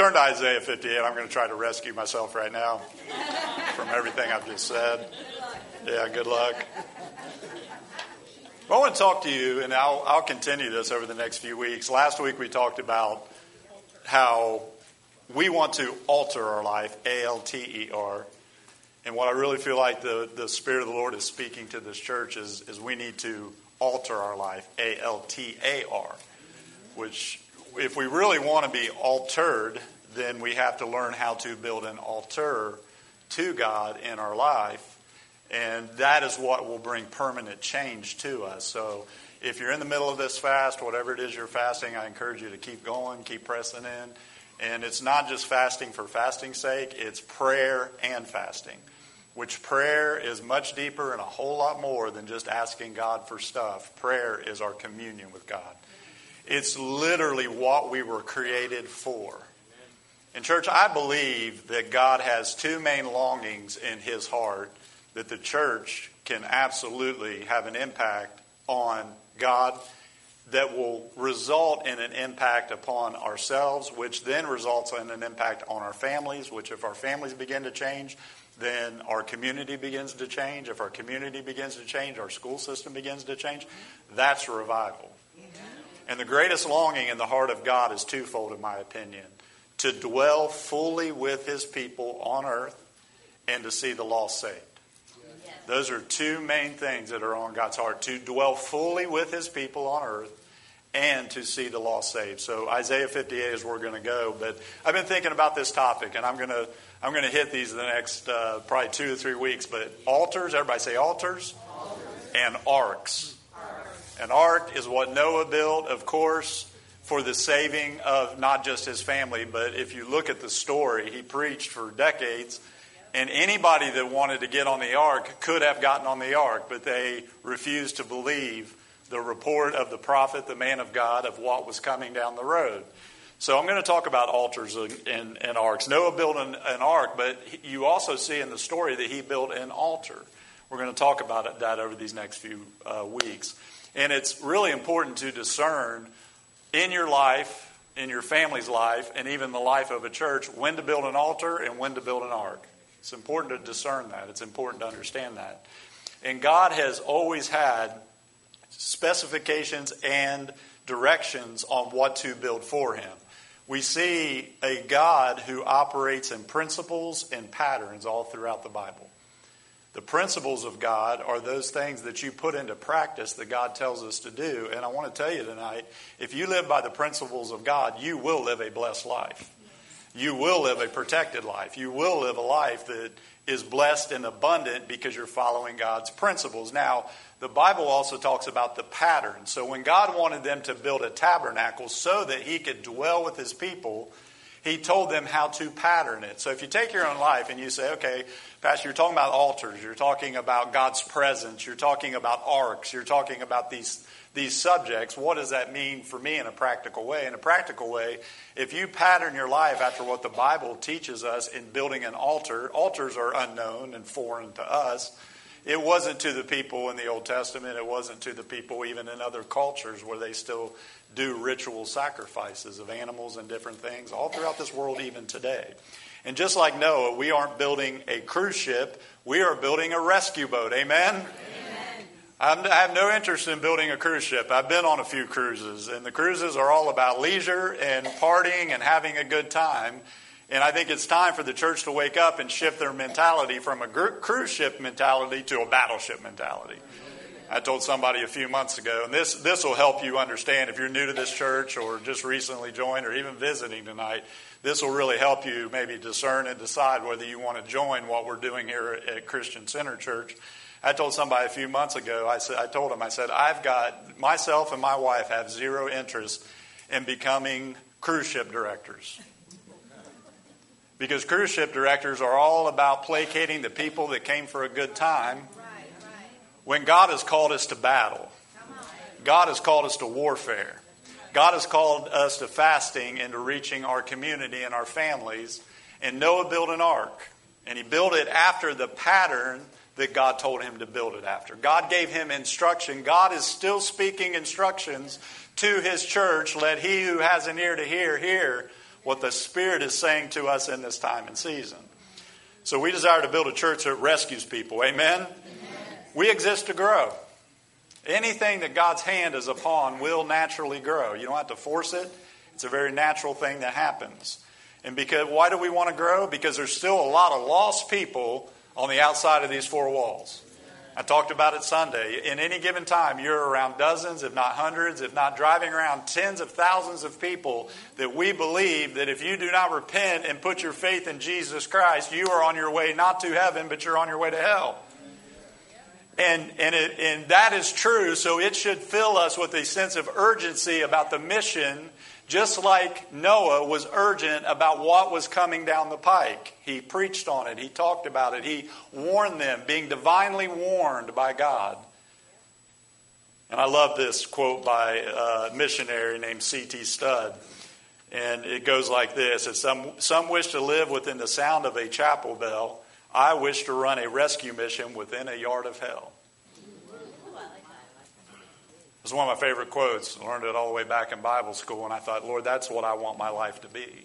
turn to Isaiah 58. I'm going to try to rescue myself right now from everything I've just said. Yeah, good luck. I want to talk to you, and I'll, I'll continue this over the next few weeks. Last week we talked about how we want to alter our life, A L T E R. And what I really feel like the, the Spirit of the Lord is speaking to this church is, is we need to alter our life, A L T A R, which if we really want to be altered, then we have to learn how to build an altar to God in our life. And that is what will bring permanent change to us. So if you're in the middle of this fast, whatever it is you're fasting, I encourage you to keep going, keep pressing in. And it's not just fasting for fasting's sake, it's prayer and fasting, which prayer is much deeper and a whole lot more than just asking God for stuff. Prayer is our communion with God. It's literally what we were created for. In church, I believe that God has two main longings in his heart that the church can absolutely have an impact on God that will result in an impact upon ourselves, which then results in an impact on our families, which, if our families begin to change, then our community begins to change. If our community begins to change, our school system begins to change. That's revival. And the greatest longing in the heart of God is twofold, in my opinion to dwell fully with his people on earth and to see the lost saved. Those are two main things that are on God's heart to dwell fully with his people on earth and to see the lost saved. So Isaiah 58 is where we're going to go. But I've been thinking about this topic, and I'm going to I'm going to hit these in the next uh, probably two to three weeks. But altars, everybody say altars, altars. and arks. An ark is what Noah built, of course, for the saving of not just his family, but if you look at the story, he preached for decades. And anybody that wanted to get on the ark could have gotten on the ark, but they refused to believe the report of the prophet, the man of God, of what was coming down the road. So I'm going to talk about altars and, and arks. Noah built an, an, ark, but you also see in the story that he built an altar. We're going to talk about that over these next few uh, weeks. And it's really important to discern in your life, in your family's life, and even the life of a church, when to build an altar and when to build an ark. It's important to discern that. It's important to understand that. And God has always had specifications and directions on what to build for him. We see a God who operates in principles and patterns all throughout the Bible. The principles of God are those things that you put into practice that God tells us to do. And I want to tell you tonight if you live by the principles of God, you will live a blessed life. You will live a protected life. You will live a life that is blessed and abundant because you're following God's principles. Now, the Bible also talks about the pattern. So when God wanted them to build a tabernacle so that he could dwell with his people, he told them how to pattern it. So if you take your own life and you say, okay, Pastor, you're talking about altars, you're talking about God's presence, you're talking about arks, you're talking about these, these subjects, what does that mean for me in a practical way? In a practical way, if you pattern your life after what the Bible teaches us in building an altar, altars are unknown and foreign to us. It wasn't to the people in the Old Testament. It wasn't to the people even in other cultures where they still do ritual sacrifices of animals and different things all throughout this world, even today. And just like Noah, we aren't building a cruise ship, we are building a rescue boat. Amen? Amen. i have no interest in building a cruise ship. I've been on a few cruises, and the cruises are all about leisure and partying and having a good time. And I think it's time for the church to wake up and shift their mentality from a cruise ship mentality to a battleship mentality. I told somebody a few months ago, and this, this will help you understand if you're new to this church or just recently joined or even visiting tonight. This will really help you maybe discern and decide whether you want to join what we're doing here at Christian Center Church. I told somebody a few months ago, I, said, I told him, I said, I've got, myself and my wife have zero interest in becoming cruise ship directors. Because cruise ship directors are all about placating the people that came for a good time when God has called us to battle. God has called us to warfare. God has called us to fasting and to reaching our community and our families. And Noah built an ark. And he built it after the pattern that God told him to build it after. God gave him instruction. God is still speaking instructions to his church. Let he who has an ear to hear, hear what the Spirit is saying to us in this time and season. So we desire to build a church that rescues people. Amen? Amen? We exist to grow. Anything that God's hand is upon will naturally grow. You don't have to force it. It's a very natural thing that happens. And because why do we want to grow? Because there's still a lot of lost people on the outside of these four walls. I talked about it Sunday. In any given time, you're around dozens, if not hundreds, if not driving around tens of thousands of people that we believe that if you do not repent and put your faith in Jesus Christ, you are on your way not to heaven, but you're on your way to hell. And, and, it, and that is true, so it should fill us with a sense of urgency about the mission just like Noah was urgent about what was coming down the pike. He preached on it, he talked about it, he warned them, being divinely warned by God. And I love this quote by a missionary named C.T. Studd. And it goes like this It's some, some wish to live within the sound of a chapel bell. I wish to run a rescue mission within a yard of hell. It's one of my favorite quotes. I learned it all the way back in Bible school, and I thought, Lord, that's what I want my life to be.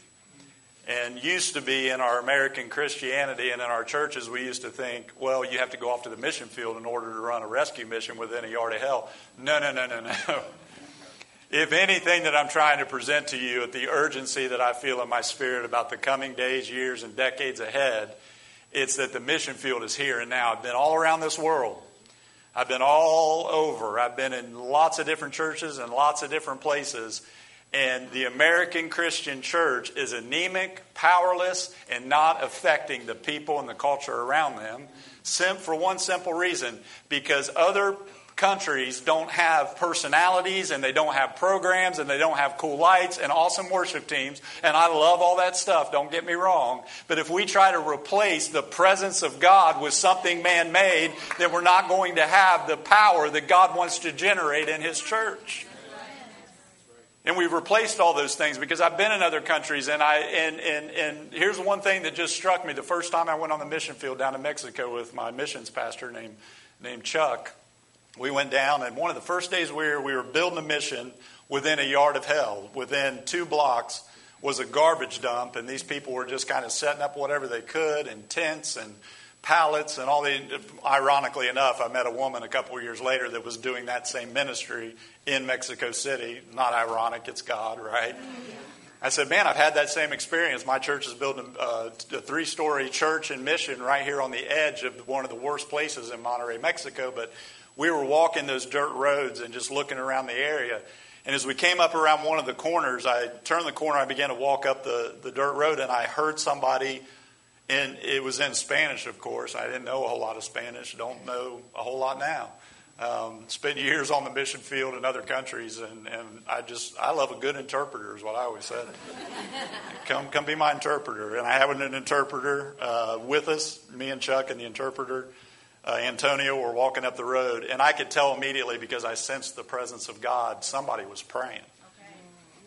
And used to be in our American Christianity and in our churches, we used to think, well, you have to go off to the mission field in order to run a rescue mission within a yard of hell. No, no, no, no, no. If anything that I'm trying to present to you at the urgency that I feel in my spirit about the coming days, years, and decades ahead, it's that the mission field is here and now. I've been all around this world. I've been all over. I've been in lots of different churches and lots of different places. And the American Christian church is anemic, powerless, and not affecting the people and the culture around them. For one simple reason because other countries don't have personalities and they don't have programs and they don't have cool lights and awesome worship teams. And I love all that stuff, don't get me wrong. But if we try to replace the presence of God with something man made, then we're not going to have the power that God wants to generate in His church. And we've replaced all those things because I've been in other countries and I and, and, and here's one thing that just struck me the first time I went on the mission field down in Mexico with my missions pastor named named Chuck we went down, and one of the first days we were, we were building a mission within a yard of hell. Within two blocks was a garbage dump, and these people were just kind of setting up whatever they could, and tents and pallets and all the. Ironically enough, I met a woman a couple of years later that was doing that same ministry in Mexico City. Not ironic, it's God, right? I said, Man, I've had that same experience. My church is building a, a three story church and mission right here on the edge of one of the worst places in Monterrey, Mexico. But we were walking those dirt roads and just looking around the area. And as we came up around one of the corners, I turned the corner, I began to walk up the, the dirt road, and I heard somebody, and it was in Spanish, of course. I didn't know a whole lot of Spanish, don't know a whole lot now. Um, spent years on the mission field in other countries, and, and I just, I love a good interpreter, is what I always said. come, come be my interpreter. And I have an interpreter uh, with us, me and Chuck and the interpreter uh, Antonio were walking up the road, and I could tell immediately because I sensed the presence of God, somebody was praying. Okay.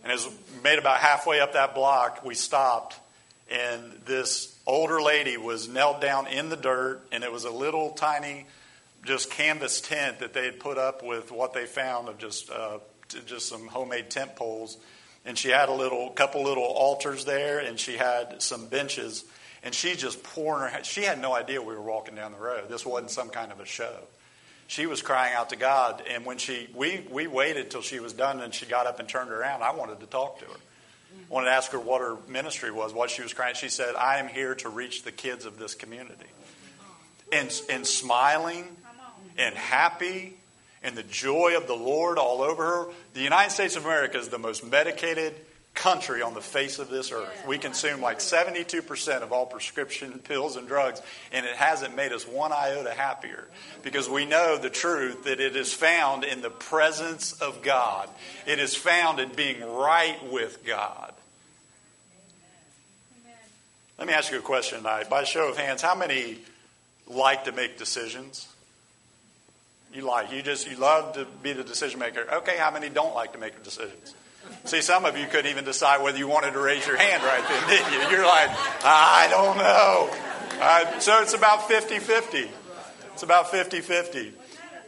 And as we made about halfway up that block, we stopped, and this older lady was knelt down in the dirt, and it was a little tiny, just canvas tent that they had put up with what they found of just uh, just some homemade tent poles. And she had a little couple little altars there, and she had some benches and she's just pouring her, she had no idea we were walking down the road. This wasn't some kind of a show. She was crying out to God, and when she, we, we waited till she was done and she got up and turned around, I wanted to talk to her. I wanted to ask her what her ministry was, what she was crying. She said, I am here to reach the kids of this community. And, and smiling and happy and the joy of the Lord all over her. The United States of America is the most medicated country on the face of this earth. We consume like 72% of all prescription pills and drugs, and it hasn't made us one iota happier because we know the truth that it is found in the presence of God. It is found in being right with God. Let me ask you a question tonight. By show of hands, how many like to make decisions? You like, you just, you love to be the decision maker. Okay, how many don't like to make decisions? See, some of you couldn't even decide whether you wanted to raise your hand right then, did you? You're like, I don't know. Uh, so it's about 50 50. It's about 50 50.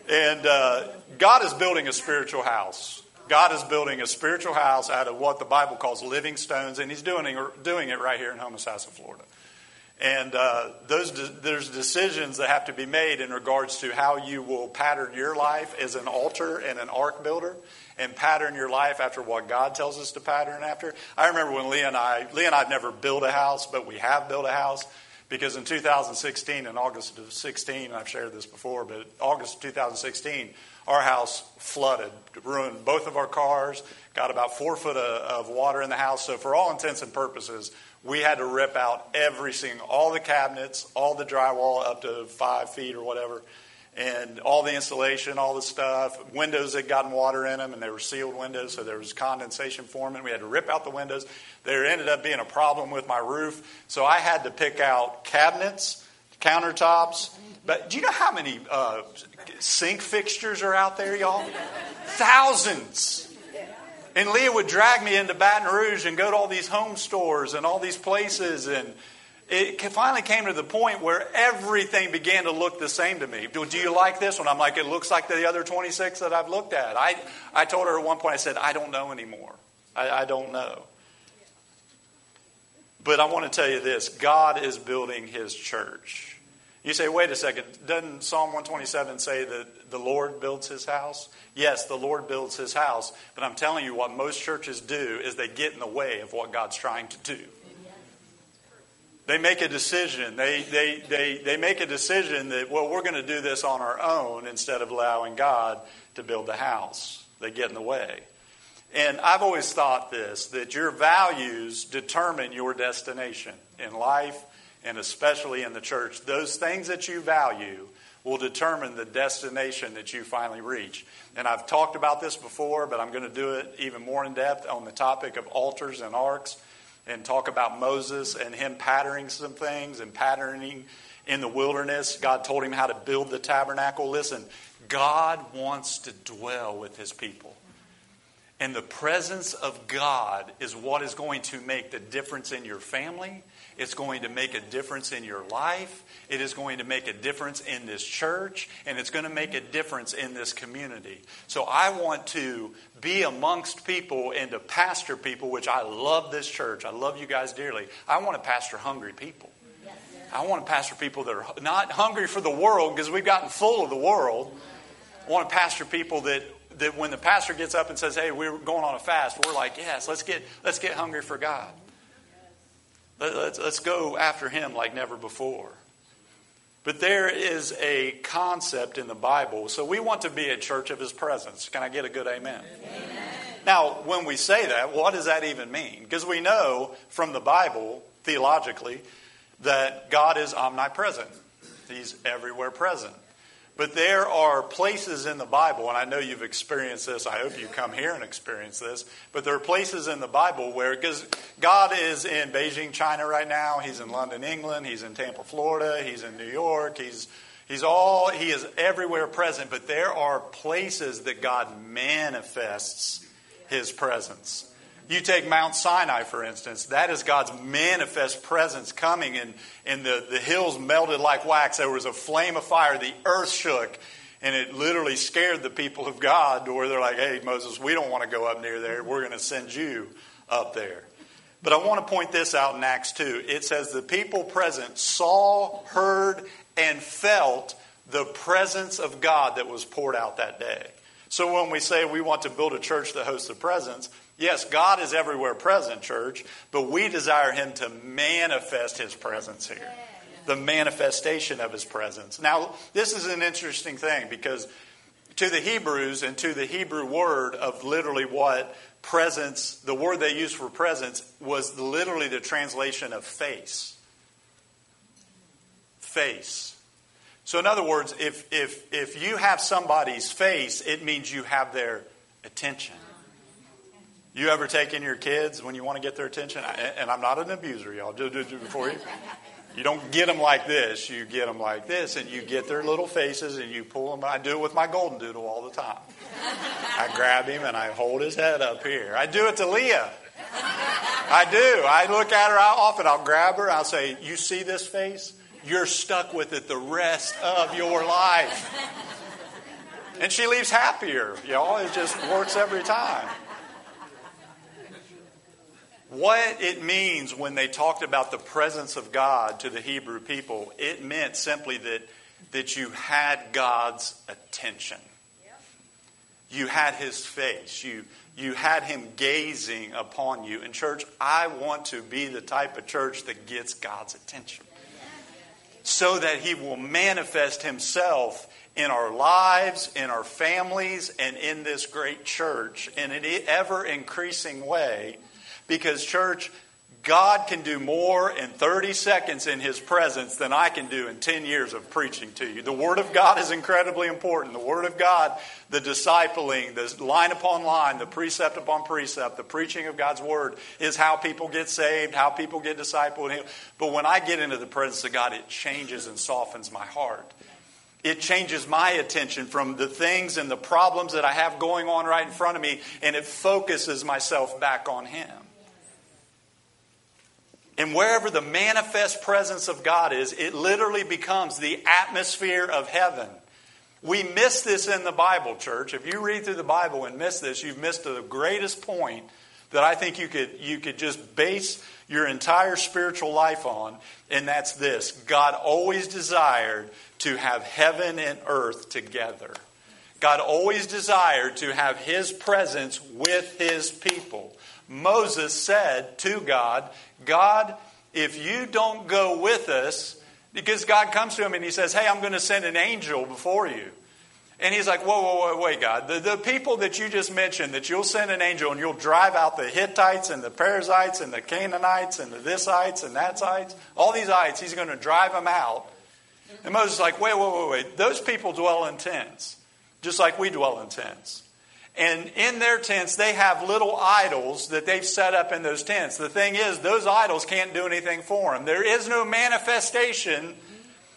And uh, God is building a spiritual house. God is building a spiritual house out of what the Bible calls living stones, and He's doing, doing it right here in Homosassa, Florida. And uh, those de- there's decisions that have to be made in regards to how you will pattern your life as an altar and an ark builder, and pattern your life after what God tells us to pattern after. I remember when Leah and I, Leah and I have never built a house, but we have built a house because in 2016, in August of 16, I've shared this before, but August of 2016, our house flooded, ruined both of our cars, got about four foot of, of water in the house. So for all intents and purposes, we had to rip out every single, all the cabinets, all the drywall up to five feet or whatever, and all the insulation, all the stuff. Windows had gotten water in them, and they were sealed windows, so there was condensation forming. We had to rip out the windows. There ended up being a problem with my roof, so I had to pick out cabinets, countertops. But do you know how many uh, sink fixtures are out there, y'all? Thousands. And Leah would drag me into Baton Rouge and go to all these home stores and all these places. And it finally came to the point where everything began to look the same to me. Do, do you like this one? I'm like, it looks like the other 26 that I've looked at. I, I told her at one point, I said, I don't know anymore. I, I don't know. But I want to tell you this God is building his church. You say, wait a second, doesn't Psalm 127 say that the Lord builds his house? Yes, the Lord builds his house, but I'm telling you what most churches do is they get in the way of what God's trying to do. They make a decision. They, they, they, they make a decision that, well, we're going to do this on our own instead of allowing God to build the house. They get in the way. And I've always thought this that your values determine your destination in life and especially in the church. Those things that you value will determine the destination that you finally reach. And I've talked about this before, but I'm going to do it even more in depth on the topic of altars and arks and talk about Moses and him patterning some things and patterning in the wilderness. God told him how to build the tabernacle. Listen, God wants to dwell with his people. And the presence of God is what is going to make the difference in your family it's going to make a difference in your life. It is going to make a difference in this church. And it's going to make a difference in this community. So I want to be amongst people and to pastor people, which I love this church. I love you guys dearly. I want to pastor hungry people. I want to pastor people that are not hungry for the world because we've gotten full of the world. I want to pastor people that that when the pastor gets up and says, "Hey, we're going on a fast," we're like, "Yes, let's get let's get hungry for God." Let's, let's go after him like never before. But there is a concept in the Bible. So we want to be a church of his presence. Can I get a good amen? amen? Now, when we say that, what does that even mean? Because we know from the Bible, theologically, that God is omnipresent, he's everywhere present. But there are places in the Bible, and I know you've experienced this. I hope you come here and experience this. But there are places in the Bible where, because God is in Beijing, China right now. He's in London, England. He's in Tampa, Florida. He's in New York. He's He's all he is everywhere present. But there are places that God manifests His presence. You take Mount Sinai, for instance, that is God's manifest presence coming, and, and the, the hills melted like wax. There was a flame of fire, the earth shook, and it literally scared the people of God to where they're like, hey, Moses, we don't want to go up near there. We're going to send you up there. But I want to point this out in Acts 2. It says, The people present saw, heard, and felt the presence of God that was poured out that day. So when we say we want to build a church that hosts the presence, Yes, God is everywhere present, church, but we desire Him to manifest His presence here. The manifestation of His presence. Now, this is an interesting thing because to the Hebrews and to the Hebrew word of literally what presence, the word they used for presence was literally the translation of face. Face. So, in other words, if, if, if you have somebody's face, it means you have their attention. You ever take in your kids when you want to get their attention? And I'm not an abuser, y'all. Do, do, do before you. You don't get them like this. You get them like this, and you get their little faces and you pull them. I do it with my golden doodle all the time. I grab him and I hold his head up here. I do it to Leah. I do. I look at her I often. I'll grab her. I'll say, "You see this face? You're stuck with it the rest of your life." And she leaves happier. Know, it just works every time. What it means when they talked about the presence of God to the Hebrew people, it meant simply that, that you had God's attention. You had his face. You, you had him gazing upon you. In church, I want to be the type of church that gets God's attention so that he will manifest himself in our lives, in our families, and in this great church in an ever increasing way because, church, God can do more in 30 seconds in His presence than I can do in 10 years of preaching to you. The Word of God is incredibly important. The Word of God, the discipling, the line upon line, the precept upon precept, the preaching of God's Word is how people get saved, how people get discipled. But when I get into the presence of God, it changes and softens my heart. It changes my attention from the things and the problems that I have going on right in front of me, and it focuses myself back on Him. And wherever the manifest presence of God is, it literally becomes the atmosphere of heaven. We miss this in the Bible, church. If you read through the Bible and miss this, you've missed the greatest point that I think you could, you could just base your entire spiritual life on, and that's this God always desired to have heaven and earth together. God always desired to have His presence with His people. Moses said to God, God, if you don't go with us, because God comes to him and he says, Hey, I'm going to send an angel before you. And he's like, Whoa, whoa, whoa, wait, God. The, the people that you just mentioned, that you'll send an angel and you'll drive out the Hittites and the Perizzites and the Canaanites and the thisites and thatsites, all these ites, he's going to drive them out. And Moses is like, Wait, wait, wait, wait. Those people dwell in tents, just like we dwell in tents. And in their tents, they have little idols that they've set up in those tents. The thing is, those idols can't do anything for them. There is no manifestation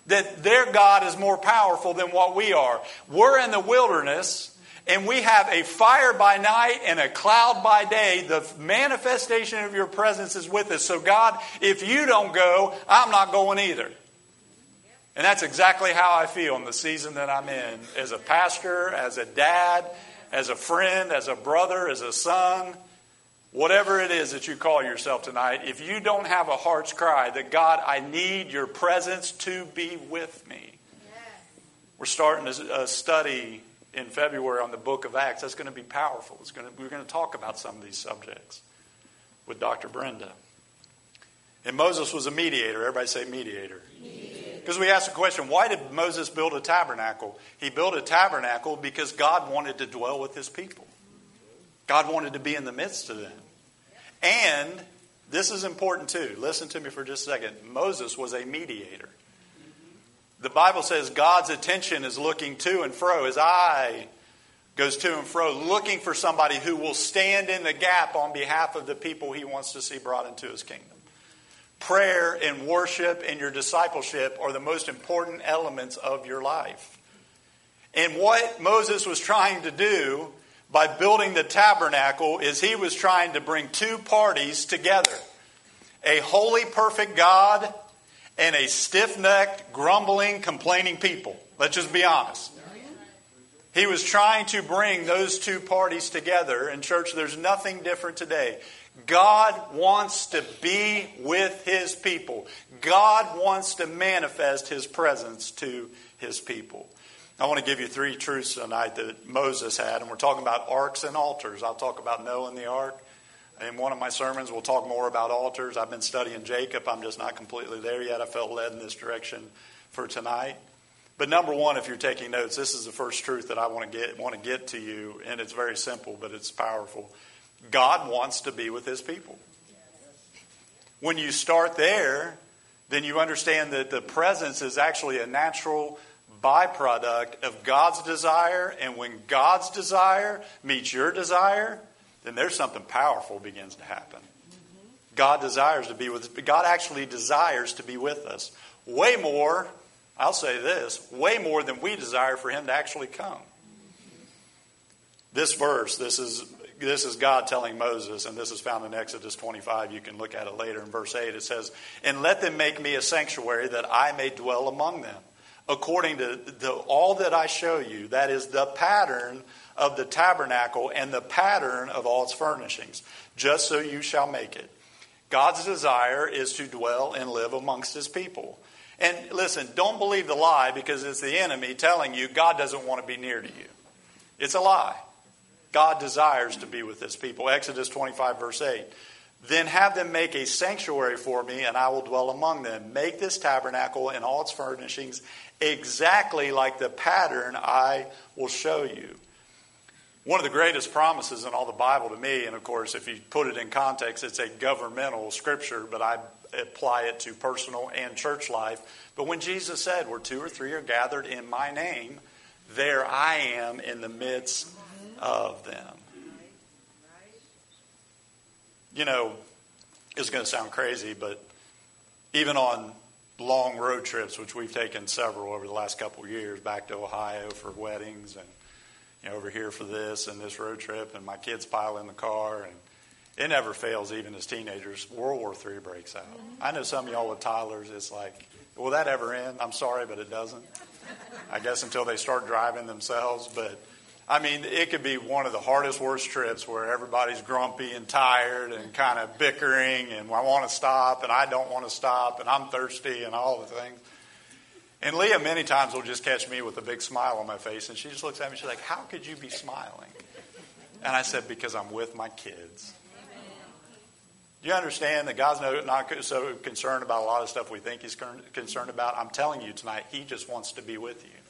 that their God is more powerful than what we are. We're in the wilderness. And we have a fire by night and a cloud by day. The manifestation of your presence is with us. So, God, if you don't go, I'm not going either. And that's exactly how I feel in the season that I'm in as a pastor, as a dad, as a friend, as a brother, as a son, whatever it is that you call yourself tonight, if you don't have a heart's cry that God, I need your presence to be with me. We're starting a study in February on the book of Acts. That's going to be powerful. It's going to, we're going to talk about some of these subjects with Dr. Brenda. And Moses was a mediator. Everybody say mediator. mediator. Because we asked the question why did Moses build a tabernacle? He built a tabernacle because God wanted to dwell with his people, God wanted to be in the midst of them. And this is important too. Listen to me for just a second. Moses was a mediator. The Bible says God's attention is looking to and fro. His eye goes to and fro, looking for somebody who will stand in the gap on behalf of the people he wants to see brought into his kingdom prayer and worship and your discipleship are the most important elements of your life. And what Moses was trying to do by building the tabernacle is he was trying to bring two parties together a holy, perfect God and a stiff necked, grumbling, complaining people. Let's just be honest. He was trying to bring those two parties together. In church, there's nothing different today. God wants to be with his people. God wants to manifest his presence to his people. I want to give you three truths tonight that Moses had, and we're talking about arks and altars. I'll talk about Noah and the ark. In one of my sermons, we'll talk more about altars. I've been studying Jacob. I'm just not completely there yet. I felt led in this direction for tonight. But number one, if you're taking notes, this is the first truth that I want to get want to get to you, and it's very simple, but it's powerful. God wants to be with his people. When you start there, then you understand that the presence is actually a natural byproduct of God's desire. And when God's desire meets your desire, then there's something powerful begins to happen. God desires to be with God actually desires to be with us. Way more, I'll say this, way more than we desire for him to actually come. This verse, this is this is God telling Moses, and this is found in Exodus 25. You can look at it later in verse 8. It says, And let them make me a sanctuary that I may dwell among them. according to the, all that I show you. That is the pattern of the tabernacle and the pattern of all its furnishings, just so you shall make it. God's desire is to dwell and live amongst his people. And listen, don't believe the lie because it's the enemy telling you God doesn't want to be near to you. It's a lie. God desires to be with his people. Exodus 25, verse 8. Then have them make a sanctuary for me, and I will dwell among them. Make this tabernacle and all its furnishings exactly like the pattern I will show you. One of the greatest promises in all the Bible to me, and of course, if you put it in context, it's a governmental scripture, but I apply it to personal and church life. But when Jesus said, Where two or three are gathered in my name, there I am in the midst of them. You know, it's going to sound crazy, but even on long road trips, which we've taken several over the last couple of years, back to Ohio for weddings and you know, over here for this and this road trip, and my kids pile in the car, and it never fails, even as teenagers. World War III breaks out. I know some of y'all with toddlers, it's like, will that ever end? I'm sorry, but it doesn't. I guess until they start driving themselves, but. I mean, it could be one of the hardest, worst trips where everybody's grumpy and tired and kind of bickering, and I want to stop, and I don't want to stop, and I'm thirsty, and all the things. And Leah many times will just catch me with a big smile on my face, and she just looks at me. And she's like, "How could you be smiling?" And I said, "Because I'm with my kids." Do you understand that God's not so concerned about a lot of stuff we think He's concerned about. I'm telling you tonight, He just wants to be with you.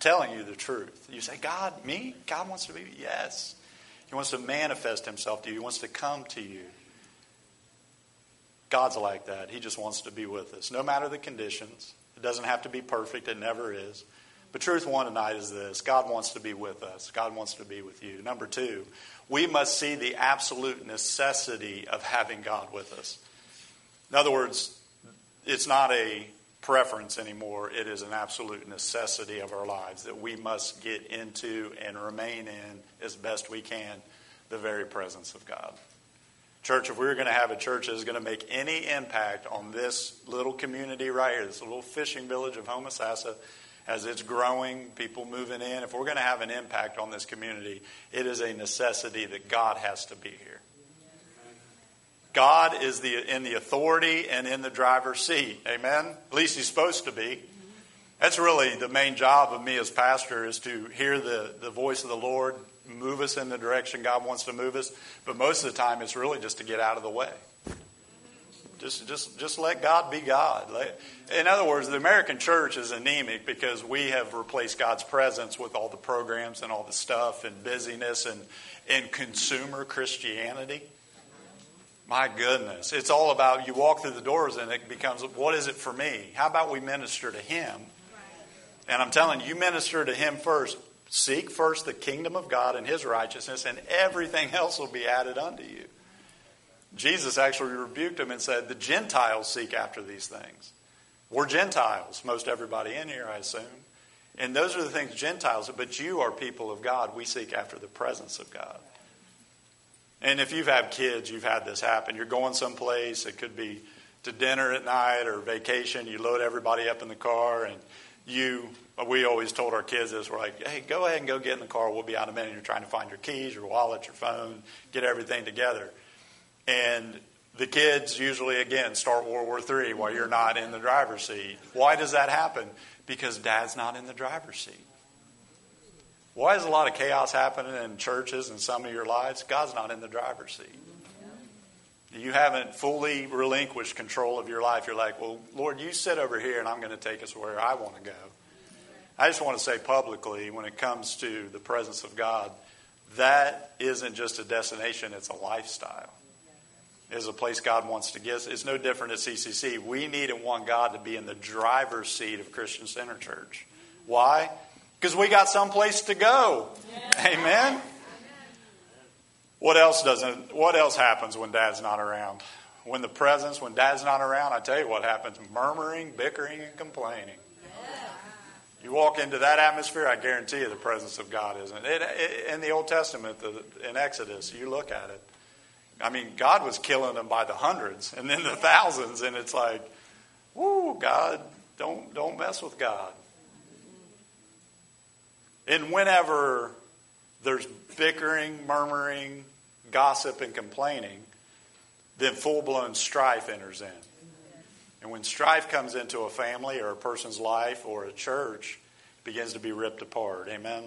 Telling you the truth. You say, "God, me? God wants to be?" Yes. He wants to manifest Himself to you. He wants to come to you. God's like that. He just wants to be with us, no matter the conditions. It doesn't have to be perfect, it never is. But truth one tonight is this God wants to be with us, God wants to be with you. Number two, we must see the absolute necessity of having God with us. In other words, it's not a preference anymore, it is an absolute necessity of our lives that we must get into and remain in as best we can the very presence of God. Church, if we were going to have a church that is going to make any impact on this little community right here, this little fishing village of Homosassa, as it's growing, people moving in, if we're going to have an impact on this community, it is a necessity that God has to be here. God is the, in the authority and in the driver's seat. Amen? At least he's supposed to be. That's really the main job of me as pastor is to hear the, the voice of the Lord, move us in the direction God wants to move us. But most of the time, it's really just to get out of the way. Just, just, just let God be God. In other words, the American church is anemic because we have replaced God's presence with all the programs and all the stuff and busyness and, and consumer Christianity. My goodness. It's all about you walk through the doors and it becomes, what is it for me? How about we minister to Him? And I'm telling you, you minister to Him first. Seek first the kingdom of God and his righteousness, and everything else will be added unto you. Jesus actually rebuked him and said, The Gentiles seek after these things. We're Gentiles, most everybody in here, I assume. And those are the things Gentiles, but you are people of God. We seek after the presence of God. And if you've had kids, you've had this happen. You're going someplace, it could be to dinner at night or vacation, you load everybody up in the car and you we always told our kids this we're like hey go ahead and go get in the car. We'll be out in a minute. You're trying to find your keys your wallet your phone get everything together. And the kids usually again start world war iii while you're not in the driver's seat. Why does that happen? Because dad's not in the driver's seat why is a lot of chaos happening in churches and some of your lives god's not in the driver's seat you haven't fully relinquished control of your life. You're like, well, Lord, you sit over here and I'm going to take us where I want to go. I just want to say publicly, when it comes to the presence of God, that isn't just a destination, it's a lifestyle. It's a place God wants to get. It's no different at CCC. We need and want God to be in the driver's seat of Christian Center Church. Why? Because we got someplace to go. Amen. What else doesn't what else happens when dad's not around? When the presence, when dad's not around, I tell you what happens murmuring, bickering, and complaining. You walk into that atmosphere, I guarantee you the presence of God isn't. It, it, in the Old Testament, the, in Exodus, you look at it. I mean, God was killing them by the hundreds and then the thousands, and it's like, whoo, God, Don't, don't mess with God. And whenever there's bickering, murmuring, gossip, and complaining, then full blown strife enters in. And when strife comes into a family or a person's life or a church, it begins to be ripped apart. Amen?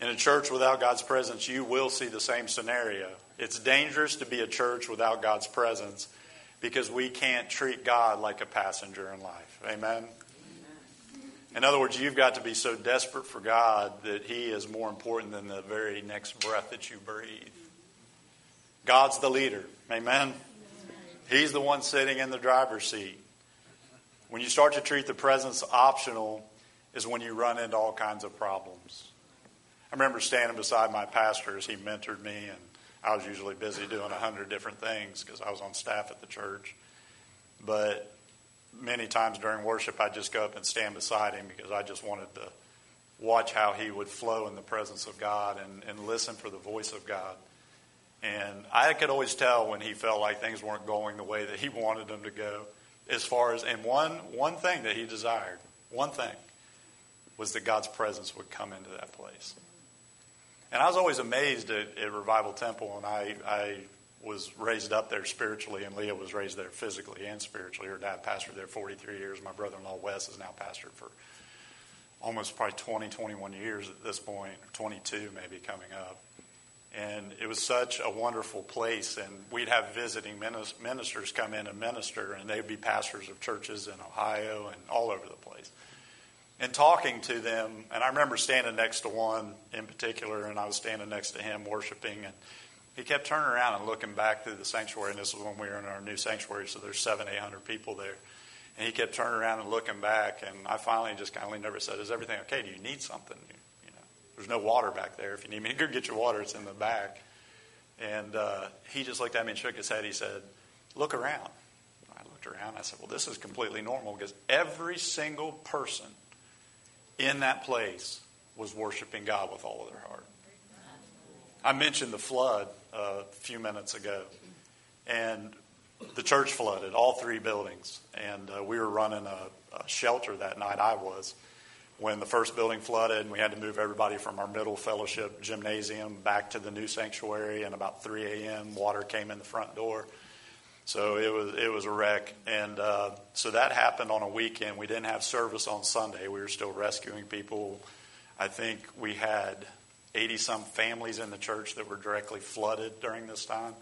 In a church without God's presence, you will see the same scenario. It's dangerous to be a church without God's presence because we can't treat God like a passenger in life. Amen? In other words, you've got to be so desperate for God that He is more important than the very next breath that you breathe. God's the leader. Amen? He's the one sitting in the driver's seat. When you start to treat the presence optional, is when you run into all kinds of problems. I remember standing beside my pastor as he mentored me, and I was usually busy doing a hundred different things because I was on staff at the church. But many times during worship, I'd just go up and stand beside him because I just wanted to watch how he would flow in the presence of God and, and listen for the voice of God. And I could always tell when he felt like things weren't going the way that he wanted them to go. As far as, and one, one thing that he desired, one thing, was that God's presence would come into that place. And I was always amazed at, at Revival Temple, and I, I was raised up there spiritually, and Leah was raised there physically and spiritually. Her dad pastored there 43 years. My brother in law, Wes, is now pastored for almost probably 20, 21 years at this point, or 22 maybe coming up. And it was such a wonderful place. And we'd have visiting ministers come in and minister, and they'd be pastors of churches in Ohio and all over the place. And talking to them, and I remember standing next to one in particular, and I was standing next to him worshiping, and he kept turning around and looking back through the sanctuary. And this was when we were in our new sanctuary, so there's seven, eight hundred people there. And he kept turning around and looking back, and I finally just kind of leaned over and said, "Is everything okay? Do you need something?" You know, There's no water back there. If you need me go get your water, it's in the back. And uh, he just looked at me and shook his head. He said, Look around. I looked around. I said, Well, this is completely normal because every single person in that place was worshiping God with all of their heart. I mentioned the flood a few minutes ago. And the church flooded, all three buildings. And uh, we were running a, a shelter that night, I was when the first building flooded and we had to move everybody from our middle fellowship gymnasium back to the new sanctuary and about 3 a.m water came in the front door. So it was it was a wreck. And uh, so that happened on a weekend. We didn't have service on sunday. We were still rescuing people. I think we had 80 some families in the church that were directly flooded during this time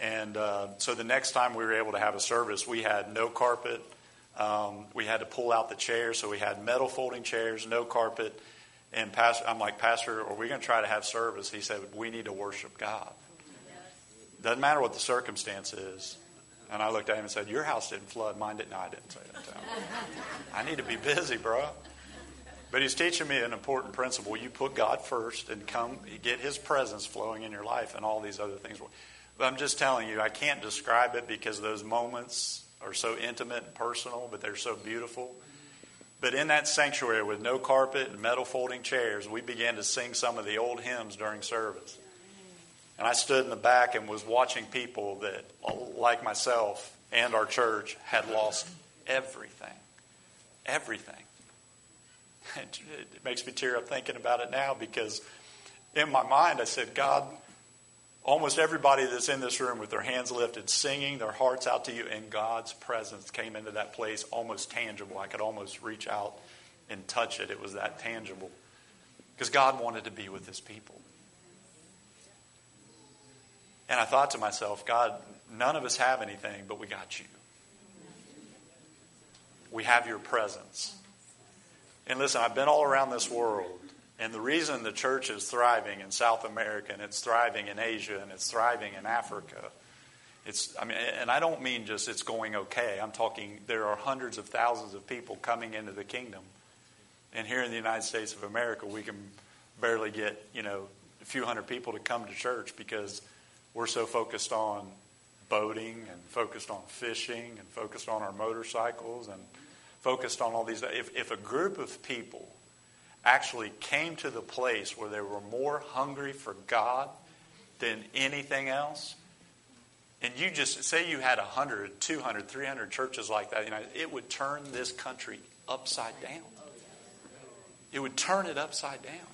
and uh, so the next time we were able to have a service we had no carpet um, we had to pull out the chairs, so we had metal folding chairs, no carpet. And pastor, I'm like, Pastor, are we going to try to have service? He said, We need to worship God. Doesn't matter what the circumstance is. And I looked at him and said, Your house didn't flood. Mine didn't. No, I didn't say that. I need to be busy, bro. But he's teaching me an important principle. You put God first and come get his presence flowing in your life, and all these other things. But I'm just telling you, I can't describe it because those moments are so intimate and personal, but they're so beautiful. But in that sanctuary with no carpet and metal folding chairs, we began to sing some of the old hymns during service. And I stood in the back and was watching people that, like myself and our church, had lost everything. Everything. It makes me tear up thinking about it now because in my mind I said, God, almost everybody that's in this room with their hands lifted, singing their hearts out to you, in God's presence came into that place almost tangible. I could almost reach out and touch it. It was that tangible. Because God wanted to be with his people. And I thought to myself, God, none of us have anything, but we got you. We have your presence. And listen, I've been all around this world. And the reason the church is thriving in South America and it's thriving in Asia and it's thriving in Africa, it's, I mean, and I don't mean just it's going okay. I'm talking there are hundreds of thousands of people coming into the kingdom. And here in the United States of America, we can barely get, you know, a few hundred people to come to church because we're so focused on boating and focused on fishing and focused on our motorcycles and focused on all these. If, if a group of people actually came to the place where they were more hungry for God than anything else, and you just say you had 100, 200, 300 churches like that, you know, it would turn this country upside down. It would turn it upside down.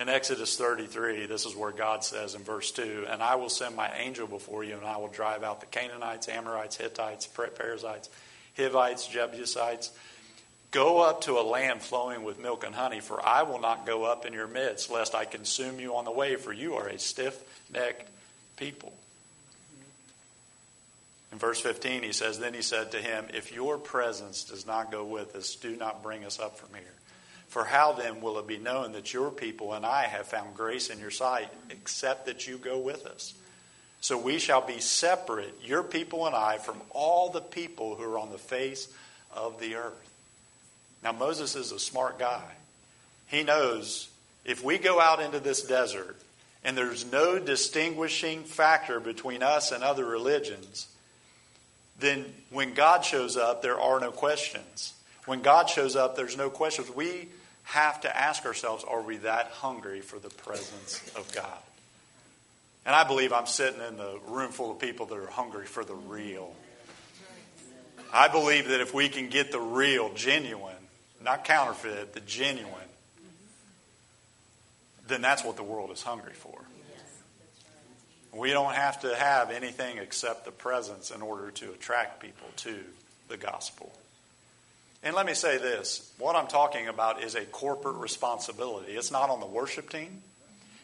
In Exodus 33, this is where God says in verse 2 And I will send my angel before you, and I will drive out the Canaanites, Amorites, Hittites, Perizzites, Hivites, Jebusites. Go up to a land flowing with milk and honey, for I will not go up in your midst, lest I consume you on the way, for you are a stiff necked people. In verse 15, he says, Then he said to him, If your presence does not go with us, do not bring us up from here. For how then will it be known that your people and I have found grace in your sight, except that you go with us? So we shall be separate, your people and I, from all the people who are on the face of the earth. Now, Moses is a smart guy. He knows if we go out into this desert and there's no distinguishing factor between us and other religions, then when God shows up, there are no questions. When God shows up, there's no questions. We have to ask ourselves are we that hungry for the presence of God? And I believe I'm sitting in the room full of people that are hungry for the real. I believe that if we can get the real, genuine, not counterfeit, the genuine, then that's what the world is hungry for. We don't have to have anything except the presence in order to attract people to the gospel. And let me say this what I'm talking about is a corporate responsibility. It's not on the worship team,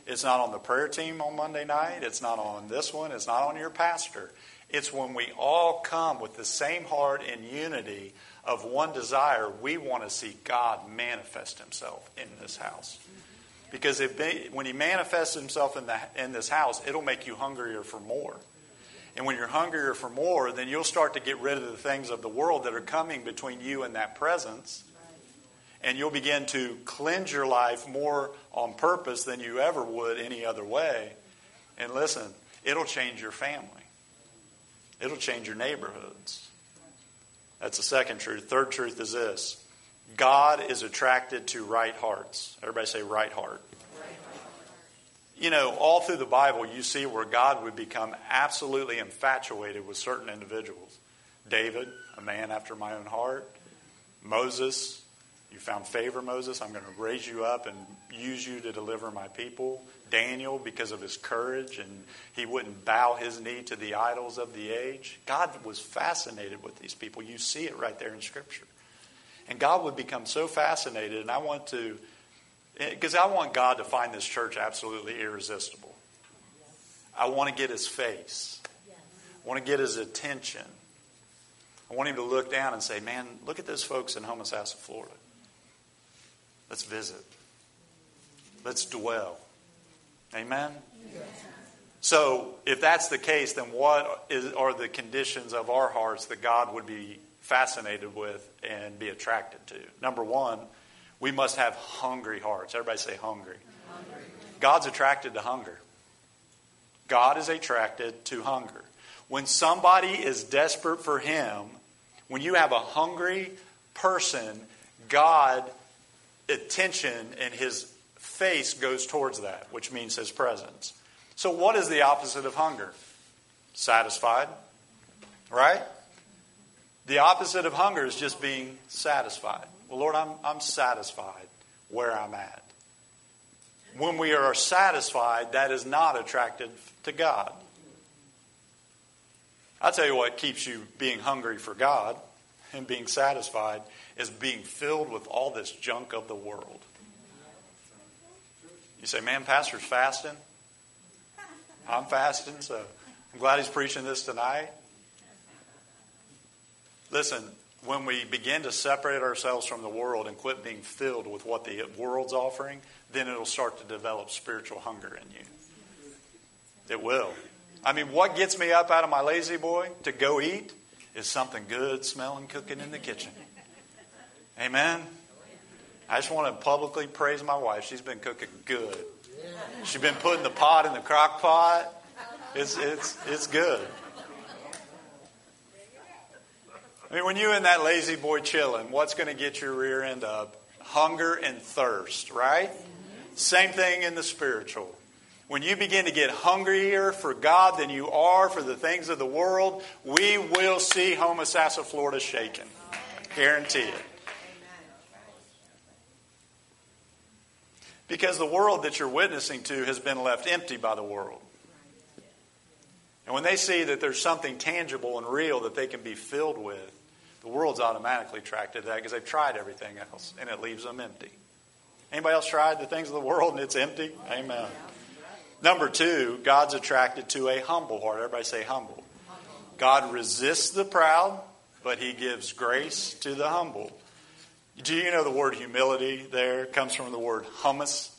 it's not on the prayer team on Monday night, it's not on this one, it's not on your pastor. It's when we all come with the same heart and unity of one desire, we want to see God manifest himself in this house. Because if, when he manifests himself in, the, in this house, it'll make you hungrier for more. And when you're hungrier for more, then you'll start to get rid of the things of the world that are coming between you and that presence. And you'll begin to cleanse your life more on purpose than you ever would any other way. And listen, it'll change your family, it'll change your neighborhoods. That's the second truth. Third truth is this God is attracted to right hearts. Everybody say right heart you know, all through the Bible, you see where God would become absolutely infatuated with certain individuals. David, a man after my own heart. Moses, you found favor, Moses. I'm going to raise you up and use you to deliver my people. Daniel, because of his courage and he wouldn't bow his knee to the idols of the age. God was fascinated with these people. You see it right there in Scripture. And God would become so fascinated, and I want to Eh, because I want God to find this church absolutely irresistible. I want to get his face. I want to get his attention. I want him to look down and say, Man, look at those folks in Homosassa, Florida. Let's visit. Let's dwell. Amen? So, if that's the case, then what is, are the conditions of our hearts that God would be fascinated with and be attracted to? Number one, we must have hungry hearts. Everybody say hungry. hungry. God's attracted to hunger. God is attracted to hunger. When somebody is desperate for Him, when you have a hungry person, God attention and His face goes towards that, which means His presence. So, what is the opposite of hunger? Satisfied, right? The opposite of hunger is just being satisfied. Well, Lord, I'm, I'm satisfied where I'm at. When we are satisfied, that is not attractive to God. i tell you what keeps you being hungry for God and being satisfied is being filled with all this junk of the world. You say, man, Pastor's fasting. I'm fasting, so I'm glad he's preaching this tonight. Listen, when we begin to separate ourselves from the world and quit being filled with what the world's offering, then it'll start to develop spiritual hunger in you. It will. I mean, what gets me up out of my lazy boy to go eat is something good smelling cooking in the kitchen. Amen. I just want to publicly praise my wife. She's been cooking good. She's been putting the pot in the crock pot. It's, it's, it's good. I mean, when you're in that lazy boy chilling, what's going to get your rear end up? Hunger and thirst, right? Same thing in the spiritual. when you begin to get hungrier for God than you are for the things of the world, we will see Homosassa, Florida shaken. Guarantee it. Because the world that you're witnessing to has been left empty by the world. And when they see that there's something tangible and real that they can be filled with, the world's automatically attracted to that because they've tried everything else and it leaves them empty. Anybody else tried the things of the world and it's empty? Amen. Number two, God's attracted to a humble heart. Everybody say humble. God resists the proud, but he gives grace to the humble. Do you know the word humility there comes from the word humus?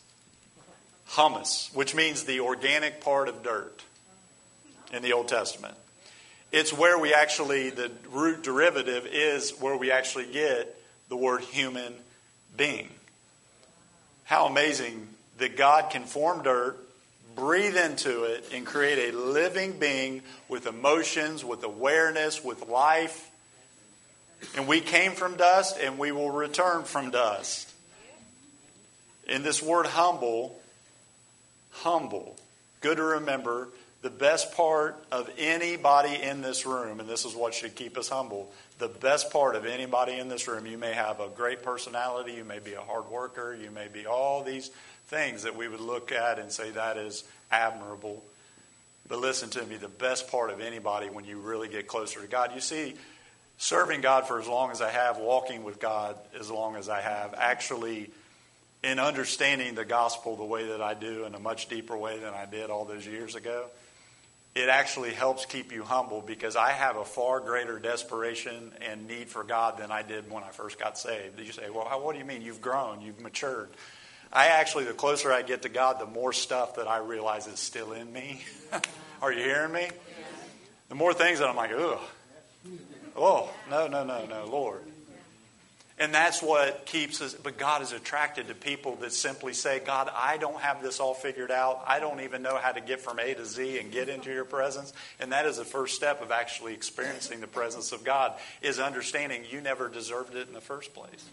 Humus, which means the organic part of dirt in the Old Testament. It's where we actually, the root derivative is where we actually get the word human being. How amazing that God can form dirt, breathe into it, and create a living being with emotions, with awareness, with life and we came from dust and we will return from dust. In this word humble, humble, good to remember, the best part of anybody in this room, and this is what should keep us humble, the best part of anybody in this room, you may have a great personality, you may be a hard worker, you may be all these things that we would look at and say that is admirable. But listen to me, the best part of anybody when you really get closer to God, you see, serving God for as long as I have, walking with God as long as I have, actually in understanding the gospel the way that I do in a much deeper way than I did all those years ago, it actually helps keep you humble because I have a far greater desperation and need for God than I did when I first got saved. You say, well, what do you mean? You've grown, you've matured. I actually, the closer I get to God, the more stuff that I realize is still in me. Are you hearing me? The more things that I'm like, ugh, Oh, no, no, no, no, Lord. And that's what keeps us. But God is attracted to people that simply say, God, I don't have this all figured out. I don't even know how to get from A to Z and get into your presence. And that is the first step of actually experiencing the presence of God, is understanding you never deserved it in the first place.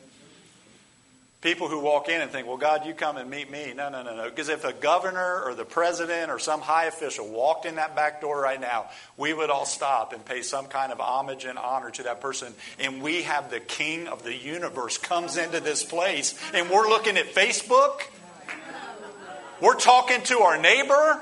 People who walk in and think, well, God, you come and meet me. No, no, no, no. Because if a governor or the president or some high official walked in that back door right now, we would all stop and pay some kind of homage and honor to that person. And we have the king of the universe comes into this place, and we're looking at Facebook. We're talking to our neighbor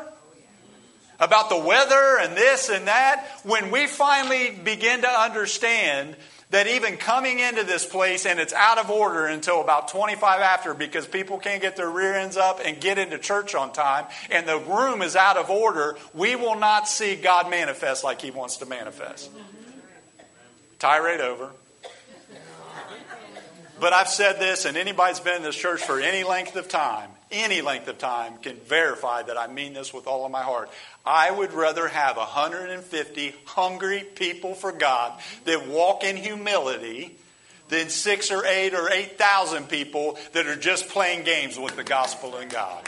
about the weather and this and that. When we finally begin to understand that even coming into this place and it's out of order until about 25 after because people can't get their rear ends up and get into church on time and the room is out of order, we will not see God manifest like He wants to manifest. Tirade over. But I've said this, and anybody's been in this church for any length of time, any length of time, can verify that I mean this with all of my heart. I would rather have 150 hungry people for God that walk in humility than six or eight or 8,000 people that are just playing games with the gospel and God.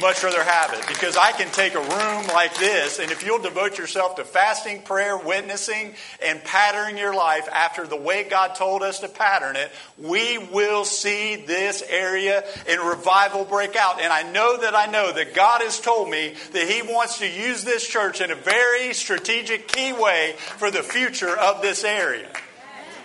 Much rather have it because I can take a room like this, and if you'll devote yourself to fasting, prayer, witnessing, and patterning your life after the way God told us to pattern it, we will see this area in revival break out. And I know that I know that God has told me that He wants to use this church in a very strategic, key way for the future of this area.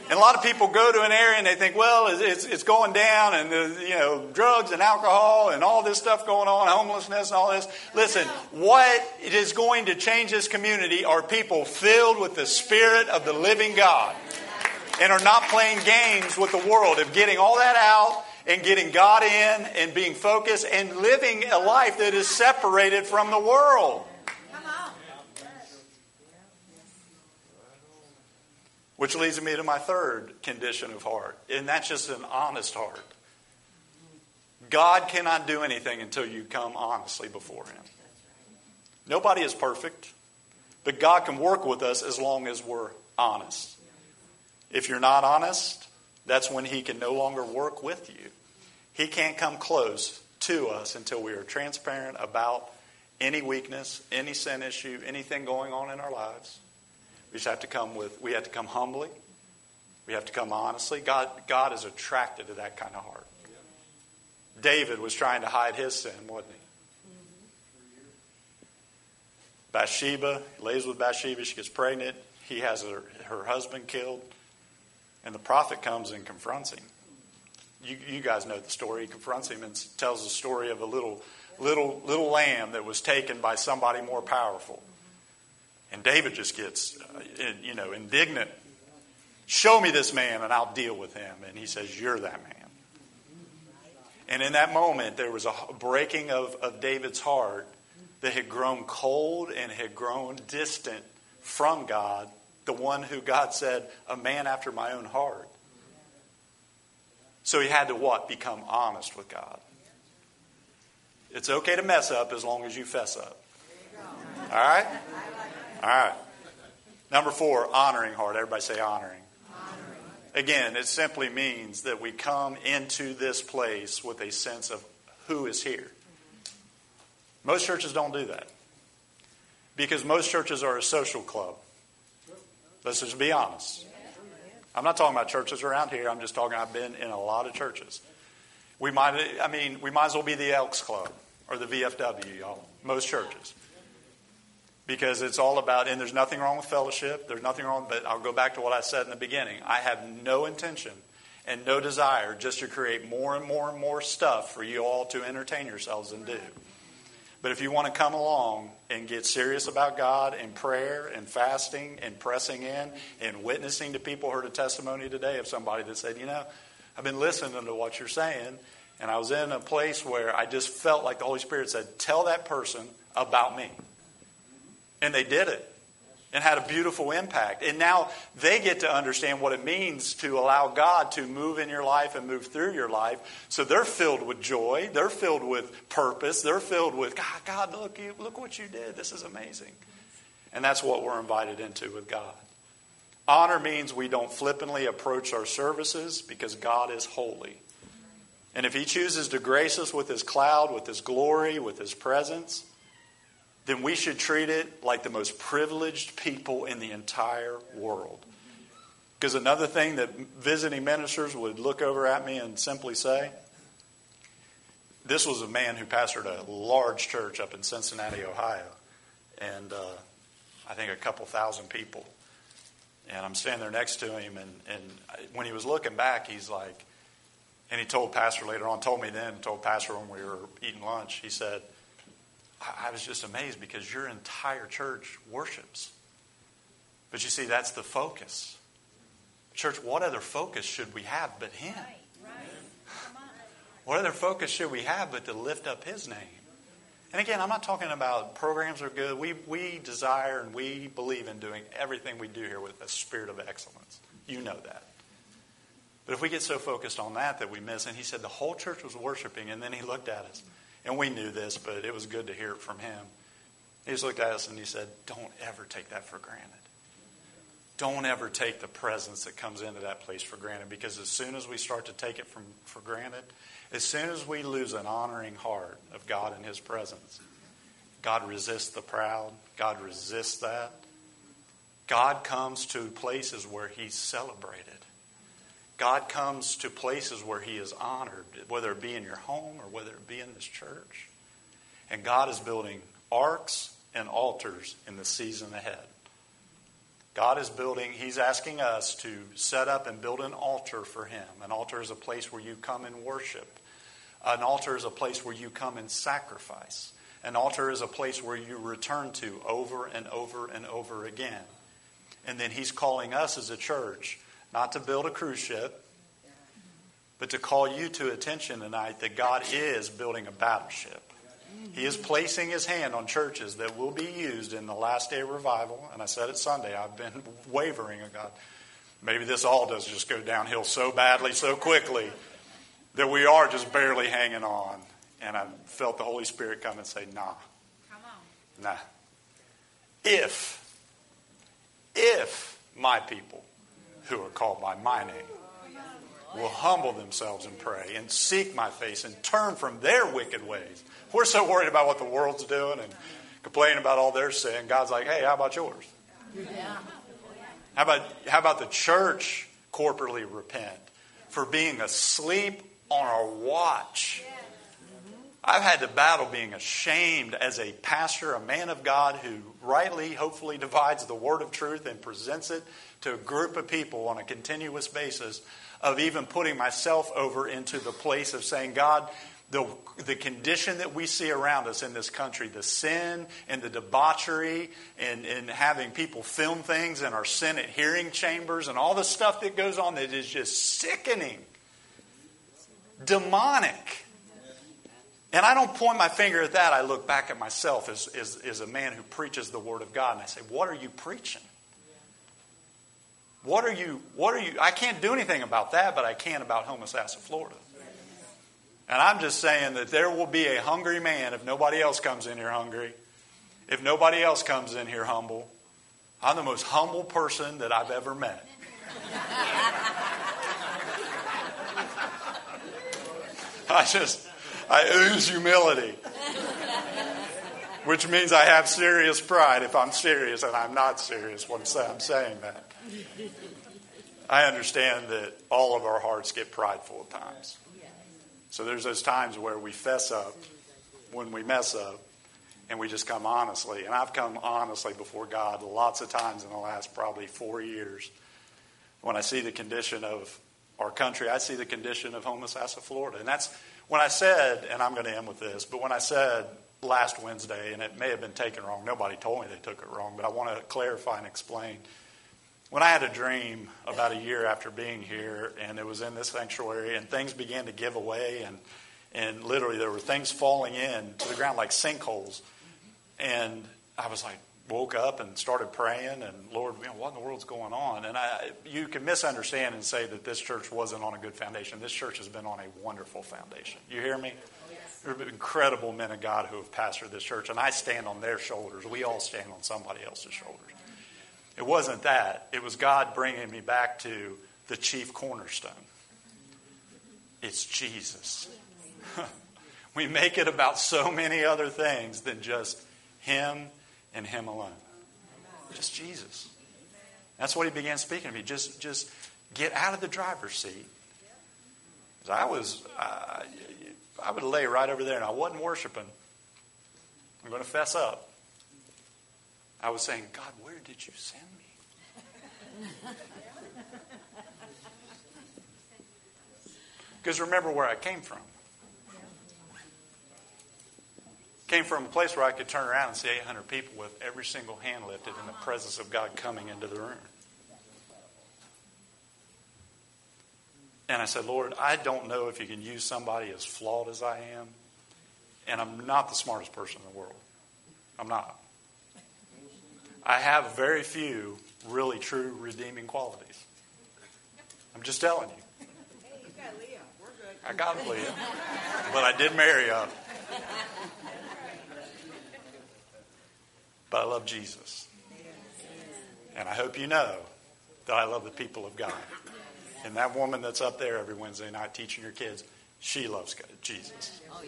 And a lot of people go to an area and they think, well, it's, it's going down and, uh, you know, drugs and alcohol and all this stuff going on, homelessness and all this. Listen, what is going to change this community are people filled with the Spirit of the living God and are not playing games with the world of getting all that out and getting God in and being focused and living a life that is separated from the world. Which leads me to my third condition of heart, and that's just an honest heart. God cannot do anything until you come honestly before Him. Nobody is perfect, but God can work with us as long as we're honest. If you're not honest, that's when He can no longer work with you. He can't come close to us until we are transparent about any weakness, any sin issue, anything going on in our lives. We just have to come with, we have to come humbly. We have to come honestly. God, God is attracted to that kind of heart. David was trying to hide his sin, wasn't he? Bathsheba lays with Bathsheba. She gets pregnant. He has her, her husband killed. And the prophet comes and confronts him. You, you guys know the story. He confronts him and tells the story of a little, little, little lamb that was taken by somebody more powerful. And David just gets, uh, you know, indignant. Show me this man and I'll deal with him. And he says, You're that man. And in that moment, there was a breaking of, of David's heart that had grown cold and had grown distant from God, the one who God said, A man after my own heart. So he had to what? Become honest with God. It's okay to mess up as long as you fess up. All right? All right. Number four, honoring heart. Everybody say honoring. honoring. Again, it simply means that we come into this place with a sense of who is here. Most churches don't do that because most churches are a social club. Let's just be honest. I'm not talking about churches around here. I'm just talking. I've been in a lot of churches. We might. I mean, we might as well be the Elks Club or the VFW, y'all. Most churches because it's all about, and there's nothing wrong with fellowship. There's nothing wrong, but I'll go back to what I said in the beginning. I have no intention and no desire just to create more and more and more stuff for you all to entertain yourselves and do. But if you want to come along and get serious about God and prayer and fasting and pressing in and witnessing to people, heard a testimony today of somebody that said, you know, I've been listening to what you're saying, and I was in a place where I just felt like the Holy Spirit said, tell that person about me. And they did it and had a beautiful impact. And now they get to understand what it means to allow God to move in your life and move through your life. So they're filled with joy. They're filled with purpose. They're filled with, God, God look, you, look what you did. This is amazing. And that's what we're invited into with God. Honor means we don't flippantly approach our services because God is holy. And if He chooses to grace us with His cloud, with His glory, with His presence, then we should treat it like the most privileged people in the entire world. Because another thing that visiting ministers would look over at me and simply say, this was a man who pastored a large church up in Cincinnati, Ohio, and uh, I think a couple thousand people. And I'm standing there next to him, and, and when he was looking back, he's like, and he told Pastor later on, told me then, told Pastor when we were eating lunch, he said, I was just amazed because your entire church worships. But you see, that's the focus. Church, what other focus should we have but Him? What other focus should we have but to lift up His name? And again, I'm not talking about programs are good. We, we desire and we believe in doing everything we do here with a spirit of excellence. You know that. But if we get so focused on that that we miss, and he said the whole church was worshiping, and then he looked at us. And we knew this, but it was good to hear it from him. He just looked at us and he said, Don't ever take that for granted. Don't ever take the presence that comes into that place for granted because as soon as we start to take it from, for granted, as soon as we lose an honoring heart of God and His presence, God resists the proud. God resists that. God comes to places where He's celebrated. God comes to places where He is honored, whether it be in your home or whether it be in this church. And God is building arks and altars in the season ahead. God is building, He's asking us to set up and build an altar for Him. An altar is a place where you come and worship, an altar is a place where you come and sacrifice. An altar is a place where you return to over and over and over again. And then He's calling us as a church not to build a cruise ship, but to call you to attention tonight that God is building a battleship. He is placing his hand on churches that will be used in the last day revival. And I said it Sunday, I've been wavering. God, maybe this all does just go downhill so badly, so quickly, that we are just barely hanging on. And I felt the Holy Spirit come and say, nah. Nah. If, if my people who are called by my name will humble themselves and pray and seek my face and turn from their wicked ways. We're so worried about what the world's doing and complaining about all their sin. God's like, hey, how about yours? How about, how about the church corporately repent for being asleep on our watch? I've had to battle being ashamed as a pastor, a man of God who rightly, hopefully, divides the word of truth and presents it to a group of people on a continuous basis, of even putting myself over into the place of saying, God, the, the condition that we see around us in this country, the sin and the debauchery and, and having people film things in our Senate hearing chambers and all the stuff that goes on that is just sickening, demonic. And I don't point my finger at that. I look back at myself as, as, as a man who preaches the Word of God and I say, What are you preaching? What are you, what are you, I can't do anything about that, but I can about Homosassa, Florida. And I'm just saying that there will be a hungry man if nobody else comes in here hungry, if nobody else comes in here humble. I'm the most humble person that I've ever met. I just, I ooze humility. Which means I have serious pride if I'm serious and I'm not serious when I'm saying that. I understand that all of our hearts get prideful at times. So there's those times where we fess up when we mess up and we just come honestly. And I've come honestly before God lots of times in the last probably four years. When I see the condition of our country, I see the condition of Homosassa, Florida. And that's when I said, and I'm going to end with this, but when I said last Wednesday, and it may have been taken wrong, nobody told me they took it wrong, but I want to clarify and explain. When I had a dream about a year after being here, and it was in this sanctuary, and things began to give away, and, and literally there were things falling in to the ground like sinkholes. And I was like, woke up and started praying, and Lord, you know, what in the world's going on? And I, you can misunderstand and say that this church wasn't on a good foundation. This church has been on a wonderful foundation. You hear me? Oh, there are incredible men of God who have pastored this church, and I stand on their shoulders. We all stand on somebody else's shoulders. It wasn't that. It was God bringing me back to the chief cornerstone. It's Jesus. we make it about so many other things than just Him and Him alone. Just Jesus. That's what He began speaking to me. Just, just get out of the driver's seat. I was, I, I would lay right over there and I wasn't worshiping. I'm going to fess up. I was saying, God, where did you send me? Because remember where I came from. Came from a place where I could turn around and see 800 people with every single hand lifted in the presence of God coming into the room. And I said, Lord, I don't know if you can use somebody as flawed as I am. And I'm not the smartest person in the world. I'm not. I have very few really true redeeming qualities. I'm just telling you. Hey, you got Leah. We're good. I got Leah. But I did marry up. But I love Jesus. And I hope you know that I love the people of God. And that woman that's up there every Wednesday night teaching her kids, she loves Jesus. Oh,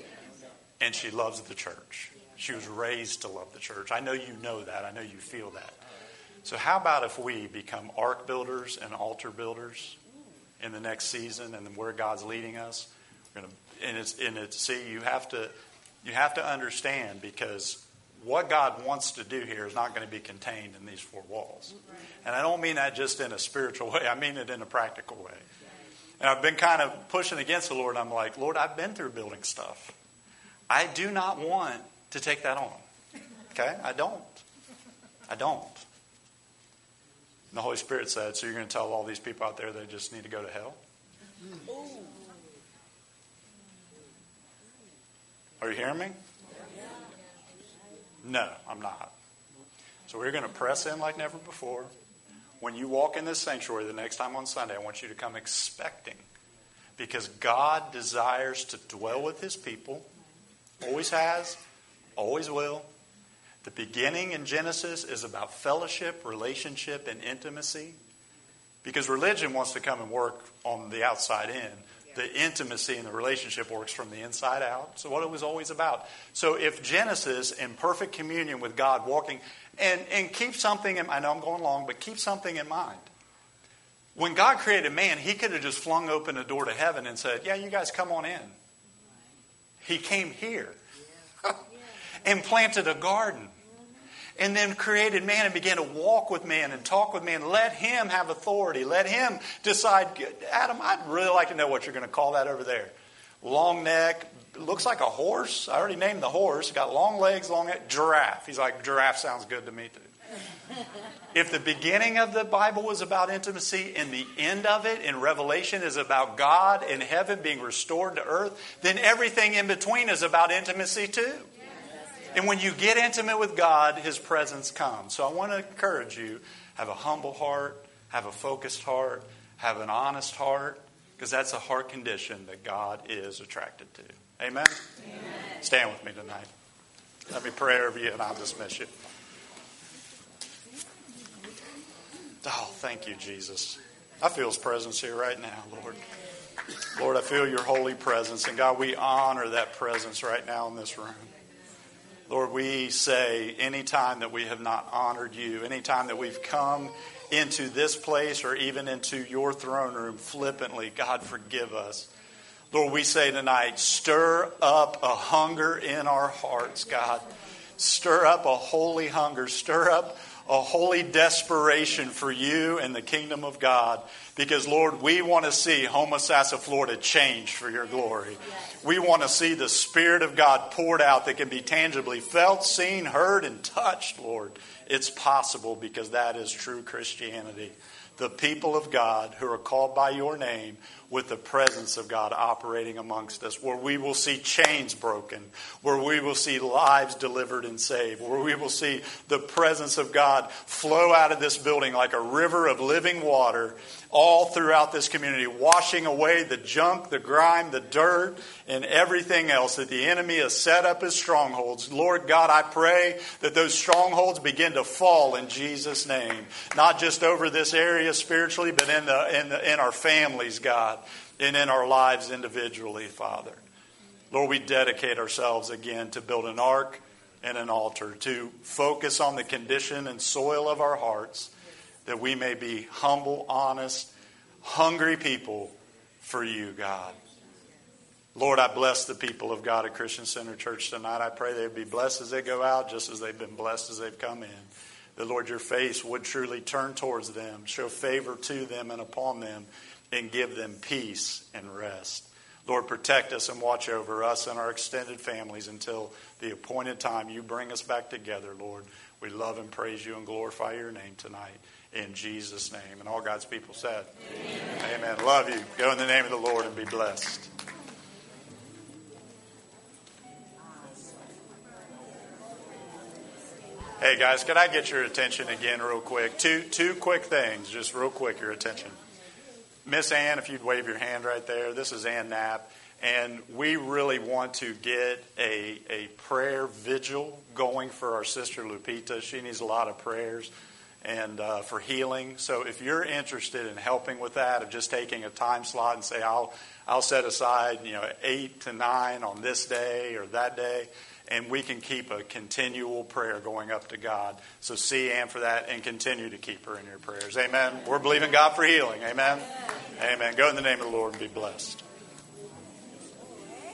and she loves the church. She was raised to love the church. I know you know that. I know you feel that. So, how about if we become ark builders and altar builders in the next season and where God's leading us? We're Gonna, and it's, and it's, see, you have to, you have to understand because what God wants to do here is not going to be contained in these four walls. And I don't mean that just in a spiritual way, I mean it in a practical way. And I've been kind of pushing against the Lord. I'm like, Lord, I've been through building stuff. I do not want to take that on. Okay? I don't. I don't. And the Holy Spirit said, So you're going to tell all these people out there they just need to go to hell? Are you hearing me? No, I'm not. So we're going to press in like never before. When you walk in this sanctuary the next time on Sunday, I want you to come expecting because God desires to dwell with his people, always has, always will. The beginning in Genesis is about fellowship, relationship, and intimacy. Because religion wants to come and work on the outside in the intimacy and the relationship works from the inside out. So, what it was always about. So, if Genesis in perfect communion with God, walking, and, and keep something, in, I know I'm going long, but keep something in mind. When God created man, he could have just flung open a door to heaven and said, Yeah, you guys come on in. He came here and planted a garden and then created man and began to walk with man and talk with man. Let him have authority. Let him decide. Adam, I'd really like to know what you're going to call that over there. Long neck, looks like a horse. I already named the horse. Got long legs, long neck. Giraffe. He's like, giraffe sounds good to me too. if the beginning of the Bible was about intimacy and the end of it in Revelation is about God and heaven being restored to earth, then everything in between is about intimacy too. And when you get intimate with God, His presence comes. So I want to encourage you have a humble heart, have a focused heart, have an honest heart, because that's a heart condition that God is attracted to. Amen? Amen? Stand with me tonight. Let me pray over you and I'll dismiss you. Oh, thank you, Jesus. I feel His presence here right now, Lord. Lord, I feel your holy presence. And God, we honor that presence right now in this room. Lord, we say anytime that we have not honored you, anytime that we've come into this place or even into your throne room flippantly, God, forgive us. Lord, we say tonight, stir up a hunger in our hearts, God. Stir up a holy hunger. Stir up a holy desperation for you and the kingdom of God. Because, Lord, we want to see Homosassa, Florida change for your glory. We want to see the Spirit of God poured out that can be tangibly felt, seen, heard, and touched, Lord. It's possible because that is true Christianity. The people of God who are called by your name with the presence of God operating amongst us, where we will see chains broken, where we will see lives delivered and saved, where we will see the presence of God flow out of this building like a river of living water all throughout this community, washing away the junk, the grime, the dirt, and everything else that the enemy has set up as strongholds. Lord God, I pray that those strongholds begin to fall in Jesus' name, not just over this area spiritually, but in, the, in, the, in our families, God, and in our lives individually, Father. Lord, we dedicate ourselves again to build an ark and an altar, to focus on the condition and soil of our hearts that we may be humble, honest, hungry people for you, God. Lord, I bless the people of God at Christian Center Church tonight. I pray they'd be blessed as they go out, just as they've been blessed as they've come in. That, Lord, your face would truly turn towards them, show favor to them and upon them, and give them peace and rest. Lord, protect us and watch over us and our extended families until the appointed time you bring us back together, Lord. We love and praise you and glorify your name tonight in Jesus' name. And all God's people said, Amen. Amen. Love you. Go in the name of the Lord and be blessed. Hey guys, can I get your attention again, real quick? Two two quick things, just real quick, your attention. Miss Ann, if you'd wave your hand right there. This is Ann Knapp, and we really want to get a a prayer vigil going for our sister Lupita. She needs a lot of prayers and uh, for healing. So if you're interested in helping with that, of just taking a time slot and say, I'll, I'll set aside, you know, eight to nine on this day or that day, and we can keep a continual prayer going up to God. So see Ann for that and continue to keep her in your prayers. Amen. We're believing God for healing. Amen. Amen. Go in the name of the Lord and be blessed.